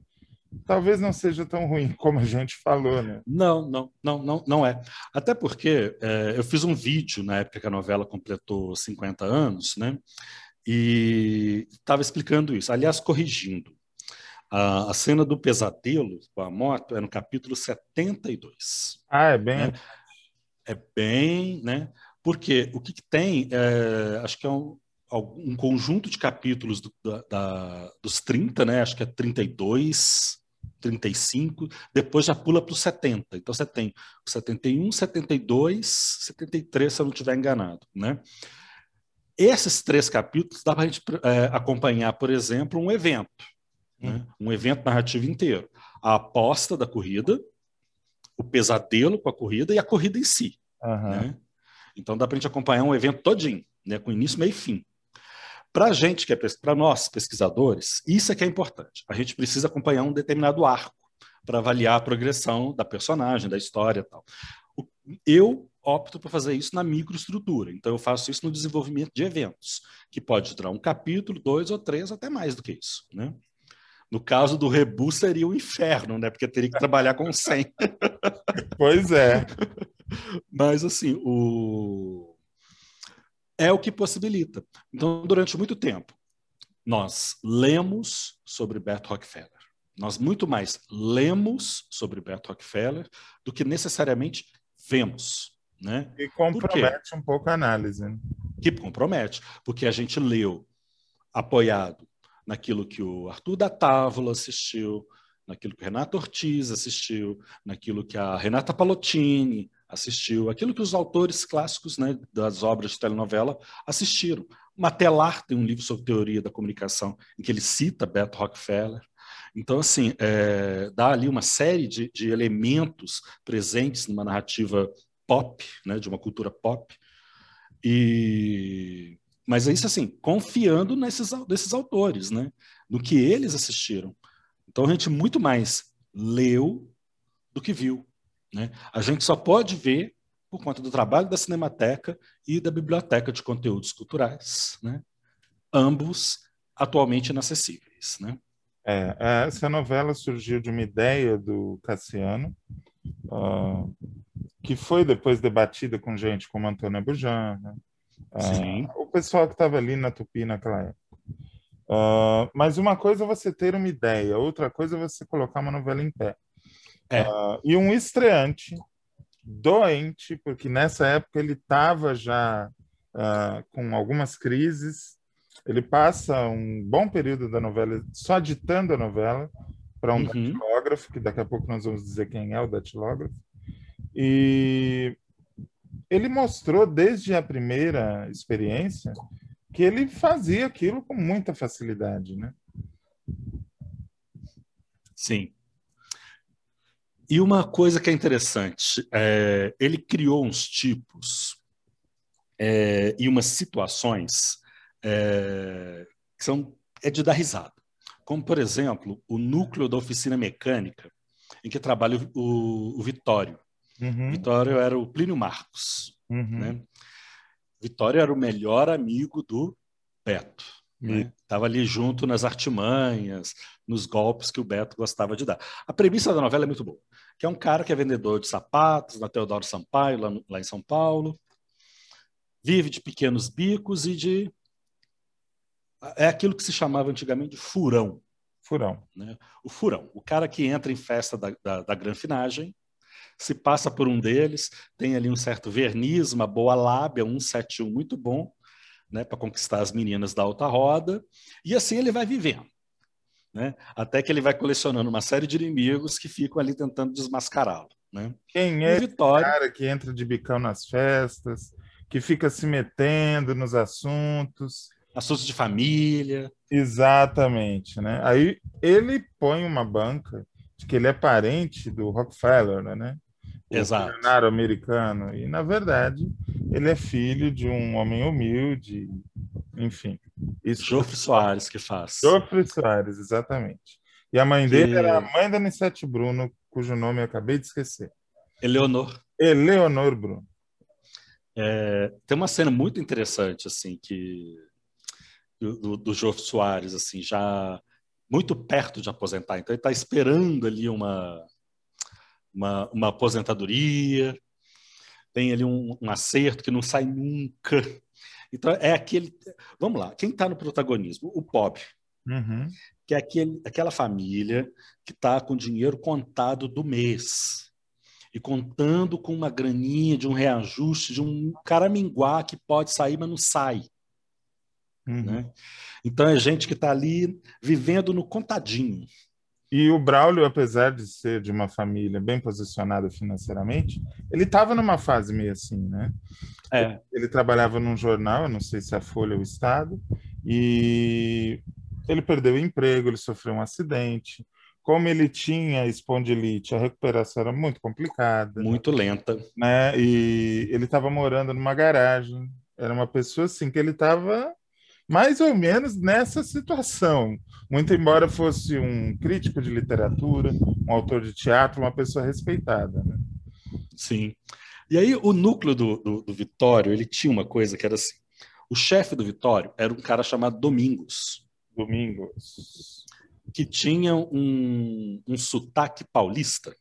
talvez não seja tão ruim como a gente falou, né? Não, não, não, não, não é. Até porque é, eu fiz um vídeo na época que a novela completou 50 anos, né? E estava explicando isso, aliás, corrigindo. A, a, cena do pesadelo com a moto é no capítulo 72. Ah, é bem. Né? é bem, né? Porque o que, que tem, é, acho que é um, um conjunto de capítulos do, da, da, dos 30, né? Acho que é 32, 35, depois já pula para os 70. Então você tem o 71, 72, 73, se eu não estiver enganado, né? Esses três capítulos dá para a gente é, acompanhar, por exemplo, um evento, né? hum. né? um evento narrativo inteiro. A aposta da corrida, o pesadelo com a corrida e a corrida em si. Uhum. Né? Então dá para a gente acompanhar um evento todinho, né? com início, meio e fim. Para a gente, que é para nós, pesquisadores, isso é que é importante. A gente precisa acompanhar um determinado arco para avaliar a progressão da personagem, da história e tal. Eu opto por fazer isso na microestrutura. Então, eu faço isso no desenvolvimento de eventos, que pode durar um capítulo, dois ou três, até mais do que isso. Né? No caso do Rebu, seria o um inferno, né? Porque teria que trabalhar com 100. pois é. Mas, assim, o... é o que possibilita. Então, durante muito tempo, nós lemos sobre Beto Rockefeller. Nós muito mais lemos sobre Beto Rockefeller do que necessariamente vemos. Né? E compromete um pouco a análise. Né? Que compromete, porque a gente leu apoiado naquilo que o Arthur da Távola assistiu, naquilo que o Renato Ortiz assistiu, naquilo que a Renata Palottini assistiu, aquilo que os autores clássicos né, das obras de telenovela assistiram. Matelar tem um livro sobre teoria da comunicação em que ele cita Beto Rockefeller. Então, assim, é, dá ali uma série de, de, elementos presentes numa narrativa pop, né, de uma cultura pop. E mas é isso assim, confiando nesses, autores, né? No que eles assistiram. Então a gente muito mais leu do que viu. Né? A gente só pode ver por conta do trabalho da Cinemateca e da Biblioteca de Conteúdos Culturais, né? ambos atualmente inacessíveis. Né? É, é essa novela surgiu de uma ideia do Cassiano, uh, que foi depois debatida com gente como Antônio Bujan, né? Uh, o pessoal que estava ali na Tupi naquela época. Uh, mas uma coisa é você ter uma ideia, outra coisa é você colocar uma novela em pé. É. Uh, e um estreante doente, porque nessa época ele estava já com algumas crises. Ele passa um bom período da novela só ditando a novela, para um uhum. datilógrafo, que daqui a pouco nós vamos dizer quem é o datilógrafo. E ele mostrou desde a primeira experiência que ele fazia aquilo com muita facilidade, né? Sim. E uma coisa que é interessante, é, ele criou uns tipos é, e umas situações é, que são é de dar risada. Como, por exemplo, o núcleo da oficina mecânica, em que trabalha o, o Vitório. Uhum. Vitório era o Plínio Marcos. Uhum. Né? Vitório era o melhor amigo do Beto. Né? Estava ali junto nas artimanhas, nos golpes que o Beto gostava de dar. A premissa da novela é muito boa, que é um cara que é vendedor de sapatos na Teodoro Sampaio, lá, no, lá em São Paulo, vive de pequenos bicos e de é aquilo que se chamava antigamente de furão. Furão. Né? O furão, o cara que entra em festa da, da, da granfinagem, se passa por um deles, tem ali um certo verniz, uma boa lábia, um 171 muito bom, né, para conquistar as meninas da alta roda, e assim ele vai vivendo. Né? Até que ele vai colecionando uma série de inimigos que ficam ali tentando desmascará-lo. Né? Quem é o cara que entra de bicão nas festas, que fica se metendo nos assuntos? Assuntos de família. Exatamente. Né? Aí ele põe uma banca de que ele é parente do Rockefeller, né? Exato. milionário americano. E, na verdade, ele é filho de um homem humilde, enfim. Isso Jofre Soares que faz. Jofre Soares, exatamente. E a mãe que... dele era a mãe da Anissete Bruno, cujo nome eu acabei de esquecer. Eleonor. Eleonor Bruno. É, tem uma cena muito interessante, assim, que do, do Jofre Soares, assim, já muito perto de aposentar. Então, ele está esperando ali uma, uma, uma aposentadoria, tem ali um, um acerto que não sai nunca. Então, é aquele. Vamos lá, quem está no protagonismo? O Bob, uhum. que é aquele, aquela família que está com dinheiro contado do mês e contando com uma graninha de um reajuste, de um caraminguá que pode sair, mas não sai. Uhum. Né? Então é gente que está ali vivendo no contadinho. E o Braulio, apesar de ser de uma família bem posicionada financeiramente, ele estava numa fase meio assim, né? É. Ele, ele, trabalhava num jornal, não sei se é a Folha ou o Estado, e ele perdeu o emprego, ele sofreu um acidente. Como ele tinha espondilite, a recuperação era muito complicada. Muito lenta. Né? E ele estava morando numa garagem. Era uma pessoa assim que ele estava mais ou menos nessa situação. Muito embora fosse um crítico de literatura, um autor de teatro, uma pessoa respeitada. Né? Sim. E aí o núcleo do, do, do Vitório, ele tinha uma coisa que era assim, o chefe do Vitório era um cara chamado Domingos. Domingos. Que tinha um, um sotaque paulista.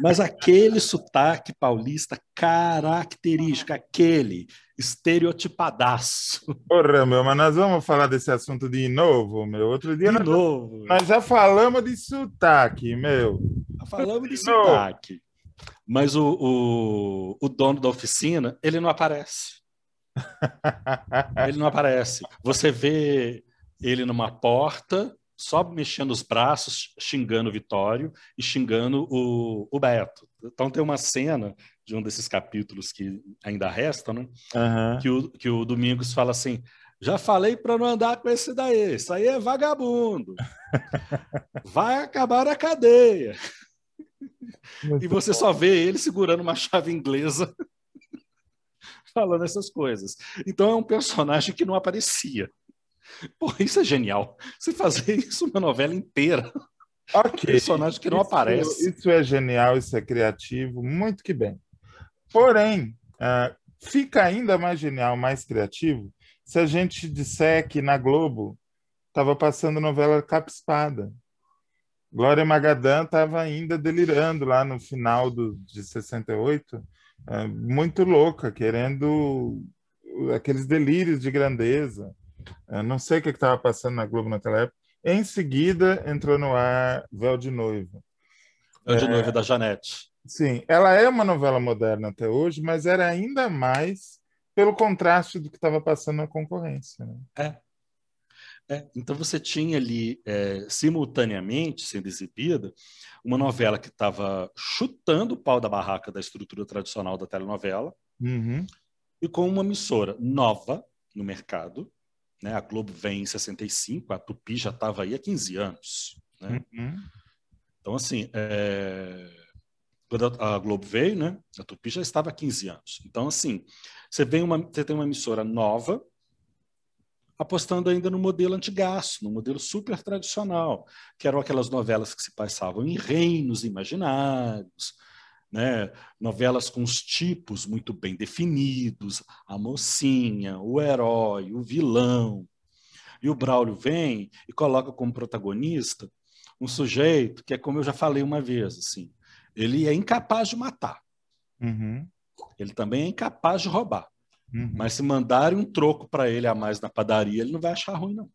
Mas aquele sotaque paulista característico, aquele estereotipadaço. Porra, meu, mas nós vamos falar desse assunto de novo, meu. Outro dia de nós, novo. nós já falamos de sotaque, meu. Já falamos de, de sotaque. Mas o, o, o dono da oficina, ele não aparece. ele não aparece. Você vê ele numa porta, só mexendo os braços, xingando o Vitório e xingando o, o Beto. Então tem uma cena de um desses capítulos que ainda restam, né? Uhum. Que, o, que o Domingos fala assim: já falei para não andar com esse daí, isso aí é vagabundo. Vai acabar na cadeia. Muito e você bom. só vê ele segurando uma chave inglesa falando essas coisas. Então é um personagem que não aparecia. Pô, isso é genial. Você fazer isso uma novela inteira. Ok. Personagem que não isso, aparece. Isso é genial, isso é criativo, muito que bem. Porém, uh, fica ainda mais genial, mais criativo, se a gente disser que na Globo estava passando novela Capa Espada. Glória Magadã estava ainda delirando lá no final do, de 68, uh, muito louca, querendo aqueles delírios de grandeza. Eu não sei o que estava passando na Globo naquela época. Em seguida, entrou no ar Véu de Noiva. Véu de é, Noiva da Janete. Sim, ela é uma novela moderna até hoje, mas era ainda mais pelo contraste do que estava passando na concorrência. Né? É. É, então você tinha ali, é, simultaneamente, sendo exibida, uma novela que estava chutando o pau da barraca da estrutura tradicional da telenovela, uhum. e com uma emissora nova no mercado. Né? A Globo vem em 65, a Tupi já estava aí há 15 anos. Né? Uhum. Então, assim, é... quando a Globo veio, né? a Tupi já estava há 15 anos. Então, assim, você, vem uma, você tem uma emissora nova, apostando ainda no modelo antigaço, no modelo super tradicional, que eram aquelas novelas que se passavam em reinos imaginários, né? novelas com os tipos muito bem definidos, a mocinha, o herói, o vilão. E o Braulio vem e coloca como protagonista um sujeito que é como eu já falei uma vez, assim, ele é incapaz de matar. Uhum. Ele também é incapaz de roubar. Uhum. Mas se mandarem um troco para ele a mais na padaria, ele não vai achar ruim, não.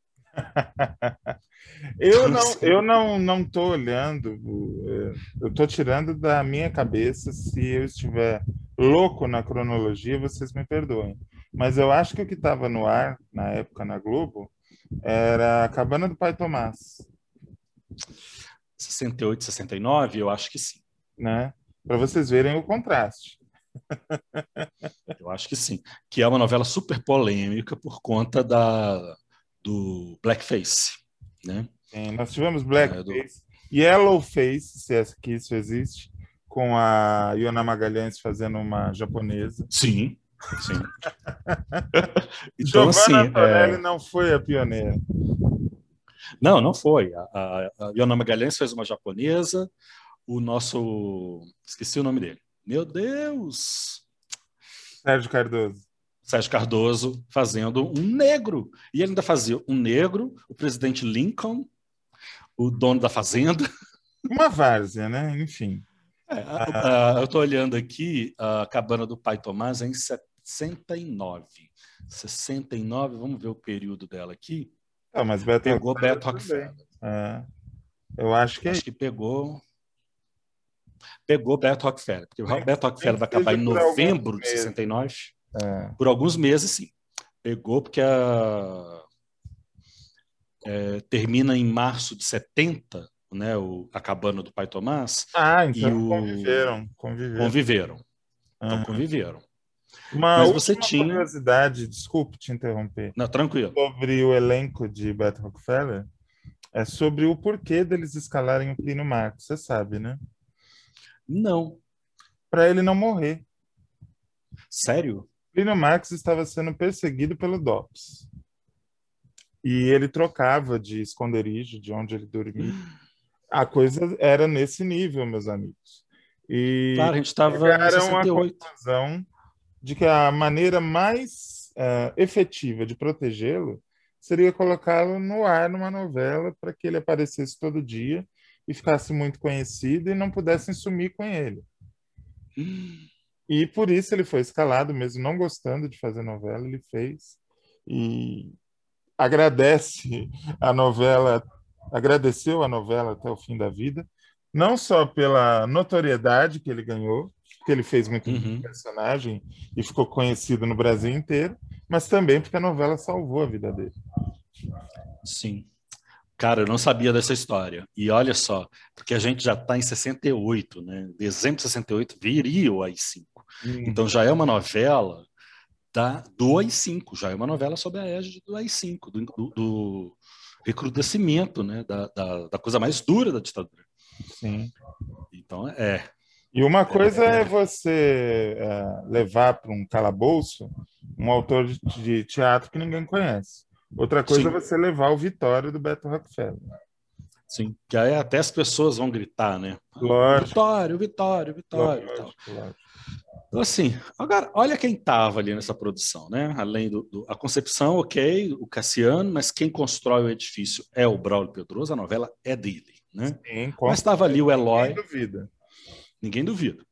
Eu não eu não não estou olhando é, eu estou tirando da minha cabeça se eu estiver louco na cronologia vocês me perdoem. Mas eu acho que o que estava no ar na época na Globo era a Cabana do Pai Tomás. 68 69 eu acho que sim. Né? Para vocês verem o contraste. Eu acho que sim. Que é uma novela super polêmica por conta da, do blackface. Né? Sim, nós tivemos blackface, é, do... yellowface, se é que isso existe, com a Iona Magalhães fazendo uma japonesa. Sim, sim. então, Giovanna assim, Antonelli é... não foi a pioneira. Não, não foi. A, a, Iona Magalhães fez uma japonesa, o nosso... Esqueci o nome dele. Meu Deus! Sérgio Cardoso. Sérgio Cardoso fazendo um negro. E ele ainda fazia um negro, o presidente Lincoln, o dono da fazenda. Uma várzea, né? Enfim. É, ah. eu estou olhando aqui a cabana do pai Tomás é em 69. 69, vamos ver o período dela aqui. Ah, mas Beto pegou Beto Rockefeller. É. Eu acho que. Acho que pegou pegou Beto Rockefeller, porque o Beto Rockefeller vai acabar em novembro de 69. É. Por alguns meses, sim. Pegou porque a, é, termina em março de 70, né, o, a cabana do pai Tomás. Ah, então o, conviveram, conviveram. Conviveram. Então conviveram. Uma Mas você tinha curiosidade, desculpe te interromper. Não, tranquilo. Sobre o elenco de Beto Rockefeller, é sobre o porquê deles escalarem o Plínio Marcos, você sabe, né? Não. Para ele não morrer. Sério? Plínio Marx estava sendo perseguido pelo DOPS. E ele trocava de esconderijo, de onde ele dormia. A coisa era nesse nível, meus amigos. E claro, a gente estava chegaram à conclusão de que a maneira mais uh, efetiva de protegê-lo seria colocá-lo no ar numa novela para que ele aparecesse todo dia e ficasse muito conhecido e não pudessem sumir com ele. E por isso ele foi escalado, mesmo não gostando de fazer novela, ele fez. E agradece a novela, agradeceu a novela até o fim da vida, não só pela notoriedade que ele ganhou, que ele fez muito uhum. personagem e ficou conhecido no Brasil inteiro, mas também porque a novela salvou a vida dele. Sim. Cara, eu não sabia dessa história. E olha só, porque a gente já está em 68, né? Dezembro de 68 viria o AI-5. Hum. Então já é uma novela da, do AI-5, já é uma novela sobre a égide do AI-5, do, do, do, recrudescimento, né? Da, da, da, coisa mais dura da ditadura. Sim. Então, é. E uma é, coisa é, é você é, levar para um calabouço um autor de, de teatro que ninguém conhece. Outra coisa Sim. é você levar o Vitória do Beto Rockefeller. Sim, que aí até as pessoas vão gritar, né? Lógico. Vitória, Vitória, Vitória. Lógico, lógico. Então, assim, agora, olha quem estava ali nessa produção, né? Além do, do, a concepção, ok, o Cassiano, mas quem constrói o edifício é o Braulio Pedroso, a novela é dele, né? Sim, mas estava ali o Eloy. Ninguém duvida. Ninguém duvida.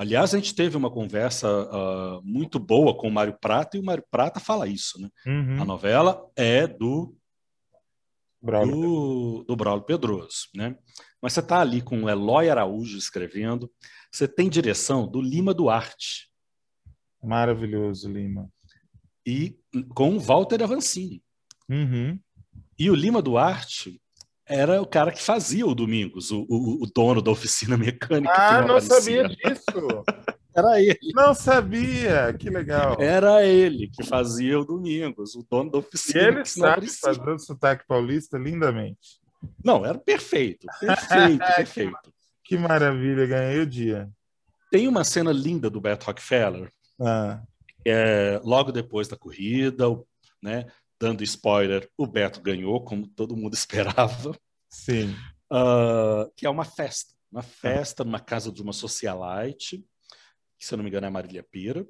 Aliás, a gente teve uma conversa uh, muito boa com o Mário Prata e o Mário Prata fala isso, né? Uhum. A novela é do Braulio. Do, do Braulio Pedroso, né? Mas você está ali com o Eloy Araújo escrevendo, você tem direção do Lima Duarte. Maravilhoso, Lima. E com o Walter Avancini. Uhum. E o Lima Duarte era o cara que fazia o Domingos, o, o, o dono da oficina mecânica. Ah, não, sabia disso. Era ele. Não sabia, que legal. Era ele que fazia o Domingos, o dono da oficina. E ele sabe fazer o sotaque paulista lindamente. Não, era perfeito, perfeito, perfeito. Que maravilha, ganhei o dia. Tem uma cena linda do Beto Rockefeller, ah. é, logo depois da corrida, né, dando spoiler, o Beto ganhou, como todo mundo esperava. Sim. Uh, que é uma festa, uma festa numa casa de uma socialite, que se eu não me engano é Marília Pira.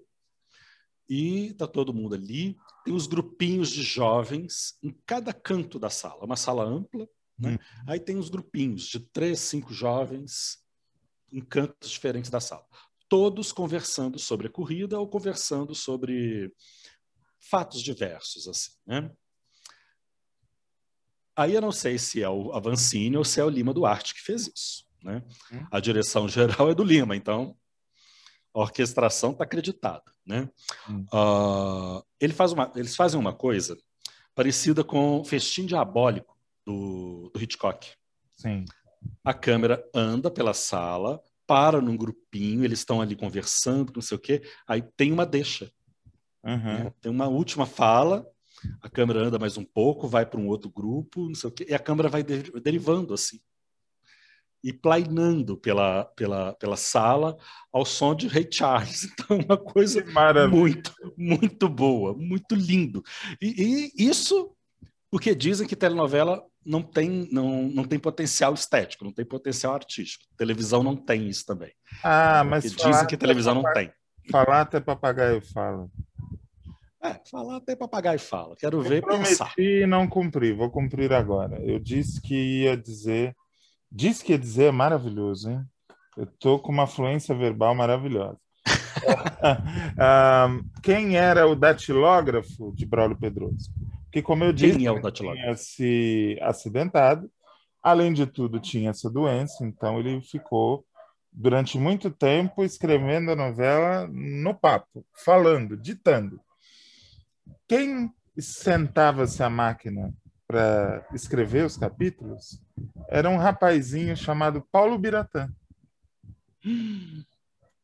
E tá todo mundo ali. Tem os grupinhos de jovens em cada canto da sala. Uma sala ampla, né? Hum. Aí tem os grupinhos de três, cinco jovens em cantos diferentes da sala. Todos conversando sobre a corrida ou conversando sobre fatos diversos, assim, né? Aí eu não sei se é o Avancini ou se é o Lima Duarte que fez isso, né? Hum. A direção geral é do Lima, então a orquestração está acreditada, né? Hum. Uh, ele faz uma, eles fazem uma coisa parecida com Festim Diabólico do, do Hitchcock. Sim. A câmera anda pela sala, para num grupinho, eles estão ali conversando, não sei o quê, aí tem uma deixa. Uhum. Né? Tem uma última fala, a câmera anda mais um pouco, vai para um outro grupo, não sei o quê, e a câmera vai derivando assim e plainando pela, pela, pela sala ao som de Ray Charles. Então, uma coisa muito, muito boa, muito lindo. E, e, isso porque dizem que telenovela não tem, não, não tem potencial estético, não tem potencial artístico. Televisão não tem isso também. Ah, mas dizem que televisão não tem. Falar até papagaio fala. É, falar até papagaio fala. Quero eu ver prometi pensar. e não cumpri, vou cumprir agora. Eu disse que ia dizer Diz que ia dizer é maravilhoso, hein? Eu tô com uma fluência verbal maravilhosa. quem era o datilógrafo de Braulio Pedroso? Porque, como eu disse, quem é o datilógrafo? tinha se acidentado. Além de tudo, tinha essa doença, então ele ficou durante muito tempo escrevendo a novela no papo, falando, ditando. Quem sentava-se à máquina para escrever os capítulos era um rapazinho chamado Paulo Biratã.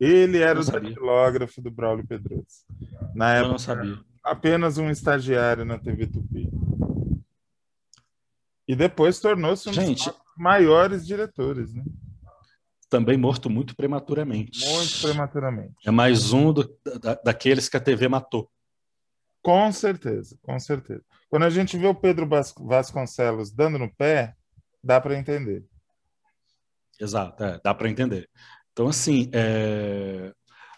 Ele era o datilógrafo do Braulio Pedroso. Na época, Eu não sabia. apenas um estagiário na TV Tupi. E depois tornou-se um Gente, dos maiores diretores, né? Também morto muito prematuramente. Muito prematuramente. É mais um do, da, daqueles que a TV matou. Com certeza, com certeza. Quando a gente vê o Pedro Vasconcelos dando no pé, dá para entender. Exato, é, dá para entender. Então, assim, é...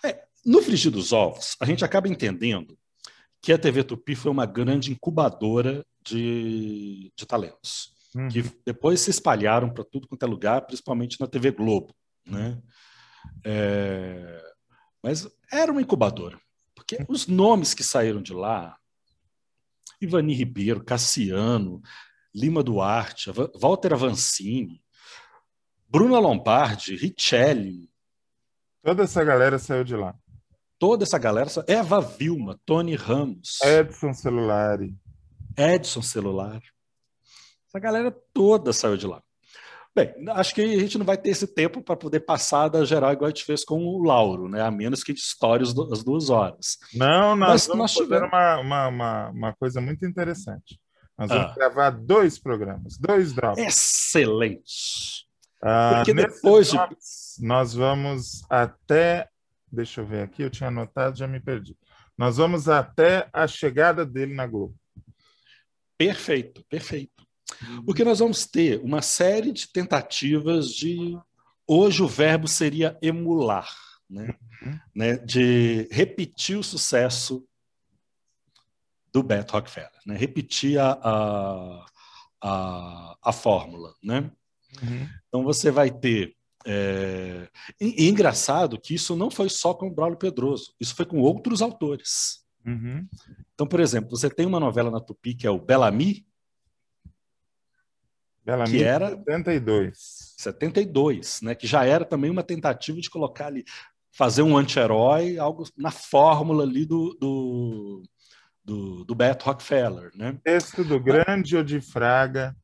É, no frigir dos ovos, a gente acaba entendendo que a TV Tupi foi uma grande incubadora de, de talentos, uhum. que depois se espalharam para tudo quanto é lugar, principalmente na TV Globo. Né? É... Mas era uma incubadora. Porque os nomes que saíram de lá, Ivani Ribeiro, Cassiano, Lima Duarte, Walter Avancini, Bruna Lombardi, Richelli. Toda essa galera saiu de lá. Toda essa galera, Eva Vilma, Tony Ramos, Edson Celulari. Edson Celular. Essa galera toda saiu de lá. Bem, acho que a gente não vai ter esse tempo para poder passar da geral igual a gente fez com o Lauro, né? A menos que a gente estoure as duas horas. Não, nós Mas vamos nós fazer tivemos... uma, uma, uma, uma, coisa muito interessante. Nós vamos ah. gravar dois programas, dois drops. Excelente! Ah, Porque depois de... nós vamos até... Deixa eu ver aqui, eu tinha anotado, já me perdi. Nós vamos até a chegada dele na Globo. Perfeito, perfeito. Porque nós vamos ter uma série de tentativas de. Hoje o verbo seria emular, né? Uhum. né? de repetir o sucesso do Beto Rockefeller, né? repetir a, a, a, a fórmula. Né? Uhum. Então você vai ter. É... E, e, engraçado que isso não foi só com o Braulio Pedroso, isso foi com outros autores. Uhum. Então, por exemplo, você tem uma novela na Tupi que é o Bellamy, Bellamy, que era 72. 72, né? Que já era também uma tentativa de colocar ali, fazer um anti-herói, algo na fórmula ali do, do, do, do Beto Rockefeller, né? Texto do grande Odifraga,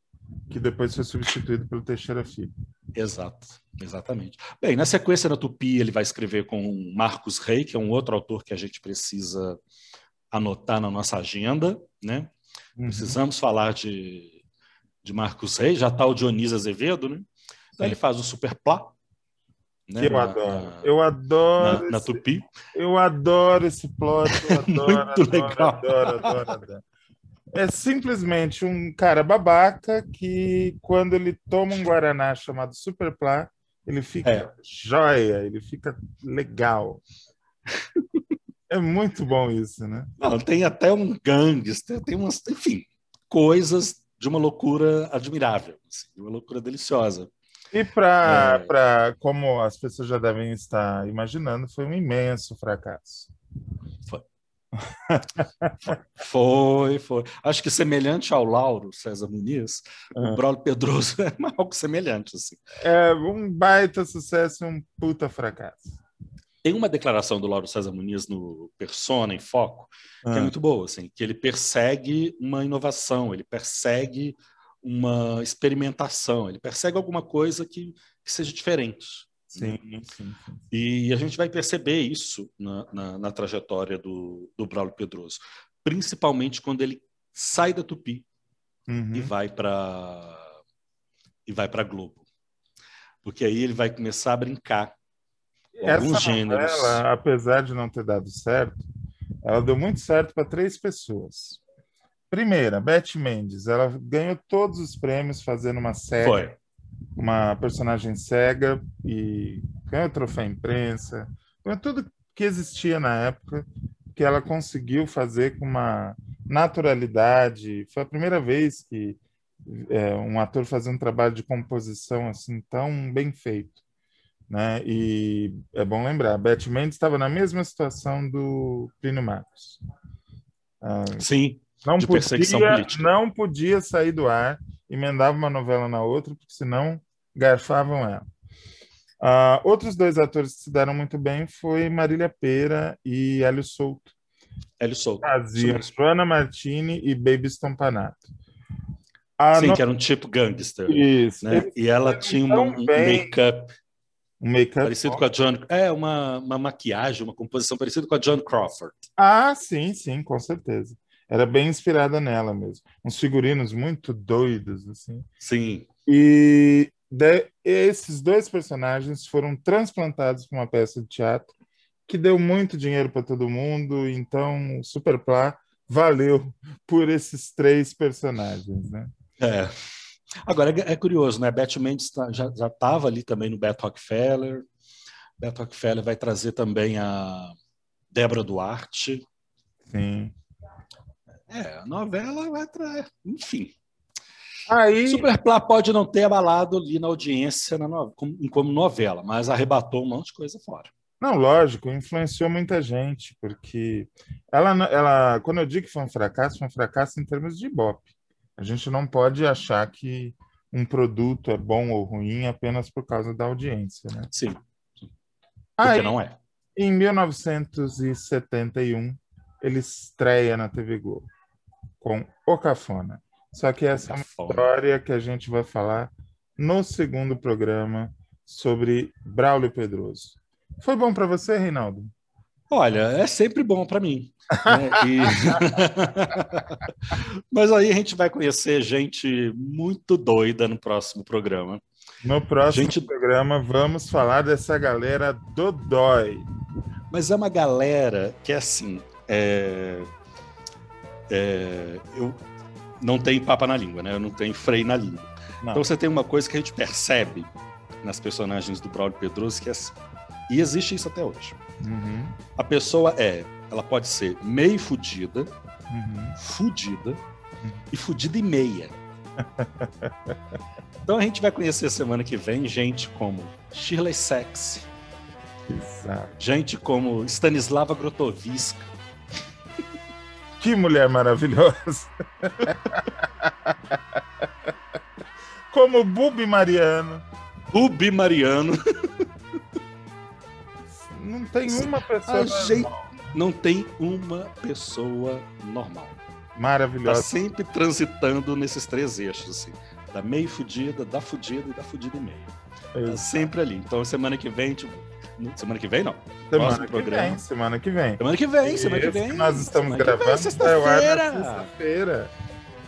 que depois foi substituído pelo Teixeira Filho. Exato, exatamente. Bem, na sequência da Tupi, ele vai escrever com Marcos Rey, que é um outro autor que a gente precisa anotar na nossa agenda, né? Uhum. Precisamos falar de, de Marcos Rey, já está o Dionísio Azevedo, né? Então ele faz o Superplá, né? Que eu na, adoro. Na, eu adoro. Na, na, Tupi. Eu adoro esse plot. Eu adoro, Muito adoro, legal. Adoro, adoro, adoro, É simplesmente um cara babaca que, quando ele toma um Guaraná chamado Superplá, ele fica é. joia, ele fica legal. é muito bom isso, né? Não, tem até um gangster, tem umas, enfim, coisas de uma loucura admirável, assim, de uma loucura deliciosa. E para, é... como as pessoas já devem estar imaginando, foi um imenso fracasso. Foi. foi, foi. Acho que semelhante ao Lauro César Muniz, o ah. Braulio Pedroso é algo semelhante. Assim. É um baita sucesso e um puta fracasso. Tem uma declaração do Lauro César Muniz no Persona em Foco, que é ah. muito boa, assim, que ele persegue uma inovação, ele persegue uma experimentação, ele persegue alguma coisa que, que seja diferente. Sim, sim, sim, E a gente vai perceber isso na, na, na trajetória do, do Braulio Pedroso, principalmente quando ele sai da Tupi uhum. e vai para e vai para Globo, porque aí ele vai começar a brincar Essa gêneros. Novela, apesar de não ter dado certo, ela deu muito certo para três pessoas. Primeira, Beth Mendes, ela ganhou todos os prêmios fazendo uma série, Foi. uma personagem cega e ganhou troféu imprensa, ganhou tudo que existia na época que ela conseguiu fazer com uma naturalidade. Foi a primeira vez que é, um ator fazia um trabalho de composição assim tão bem feito, né? E é bom lembrar, Beth Mendes estava na mesma situação do Plínio Marcos. Ah, Sim. Não de podia, perseguição política. Não podia sair do ar, emendava uma novela na outra, porque senão garfavam ela. Uh, outros dois atores que se deram muito bem foi Marília Pera e Hélio Souto. Hélio Souto. Faziam Joana Martini e Baby Stompanato. A Sim, no... que era um tipo gangster. Isso. Né? E ela tinha um, um make-up um make parecido com a John. É, uma, uma maquiagem, uma composição parecida com a John Crawford. Ah, sim, sim, com certeza era bem inspirada nela mesmo. Uns figurinos muito doidos, assim. Sim. E de, esses dois personagens foram transplantados para uma peça de teatro que deu muito dinheiro para todo mundo, então Superplá valeu por esses três personagens, né? É. Agora é, é curioso, né? Beth Mendes tá, já estava ali também no Beto Rockefeller. Beto Rockefeller vai trazer também a Débora Duarte. Sim. É, a novela vai trazer. Enfim. Aí... Superplá pode não ter abalado ali na audiência na no... como, como novela, mas arrebatou um monte de coisa fora. Não, lógico, influenciou muita gente, porque ela, ela, quando eu digo que foi um fracasso, foi um fracasso em termos de Ibope. A gente não pode achar que um produto é bom ou ruim apenas por causa da audiência, né? Sim. Porque Aí, não é. Em 1971, ele estreia na TV Globo com O Cafona. Só que essa é uma história que a gente vai falar no segundo programa sobre Braulio Pedroso. Foi bom para você, Reinaldo? Olha, é sempre bom para mim. Né? E... Mas aí a gente vai conhecer gente muito doida no próximo programa. No próximo gente... programa vamos falar dessa galera do dói. Mas é uma galera que é assim, é, é, eu não tenho papa na língua, né? Eu não tenho freio na língua. Não. Então você tem uma coisa que a gente percebe nas personagens do Braulio Pedroso que é assim, e existe isso até hoje. Uhum. A pessoa é, ela pode ser meio fudida, uhum. fudida uhum. e fudida e meia. então a gente vai conhecer semana que vem gente como Shirley Sexy, Exato. gente como Stanislava Grotoviska, que mulher maravilhosa! Como Bubi Mariano. Bubi Mariano. Não tem uma pessoa. Gente, não tem uma pessoa normal. Maravilhosa. Tá sempre transitando nesses três eixos, assim. Da meio fudida, da fudida e da fudida e meio. Tá sempre ali. Então, semana que vem, tipo, Semana que vem, não. Semana que programa. vem, semana que vem. Semana que vem, semana que vem. nós estamos semana gravando sexta-feira. Sexta-feira.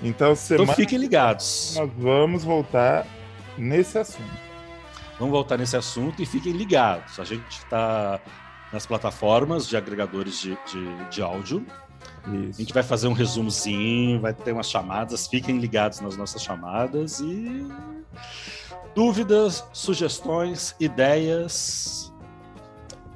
Então, semana então fiquem ligados. Nós vamos voltar nesse assunto. Vamos voltar nesse assunto e fiquem ligados. A gente está nas plataformas de agregadores de, de, de áudio. Isso. A gente vai fazer um resumozinho, vai ter umas chamadas. Fiquem ligados nas nossas chamadas e dúvidas, sugestões, ideias.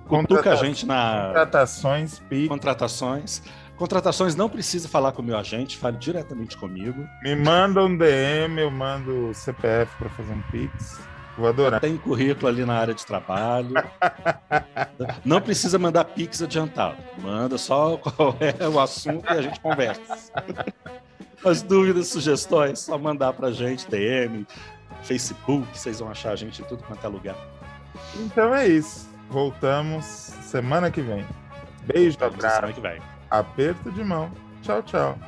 Cutuca a gente na. Contratações, PIX. Contratações. Contratações não precisa falar com o meu agente, fale diretamente comigo. Me manda um DM, eu mando o CPF para fazer um Pix. Vou adorar. Tem currículo ali na área de trabalho. Não precisa mandar Pix adiantado. Manda só qual é o assunto e a gente conversa. As dúvidas, sugestões, só mandar pra gente, DM, Facebook, vocês vão achar a gente em tudo quanto é lugar. Então é isso. Voltamos semana que vem. Beijo, abraço. Semana que vem. Aperto de mão. Tchau, tchau.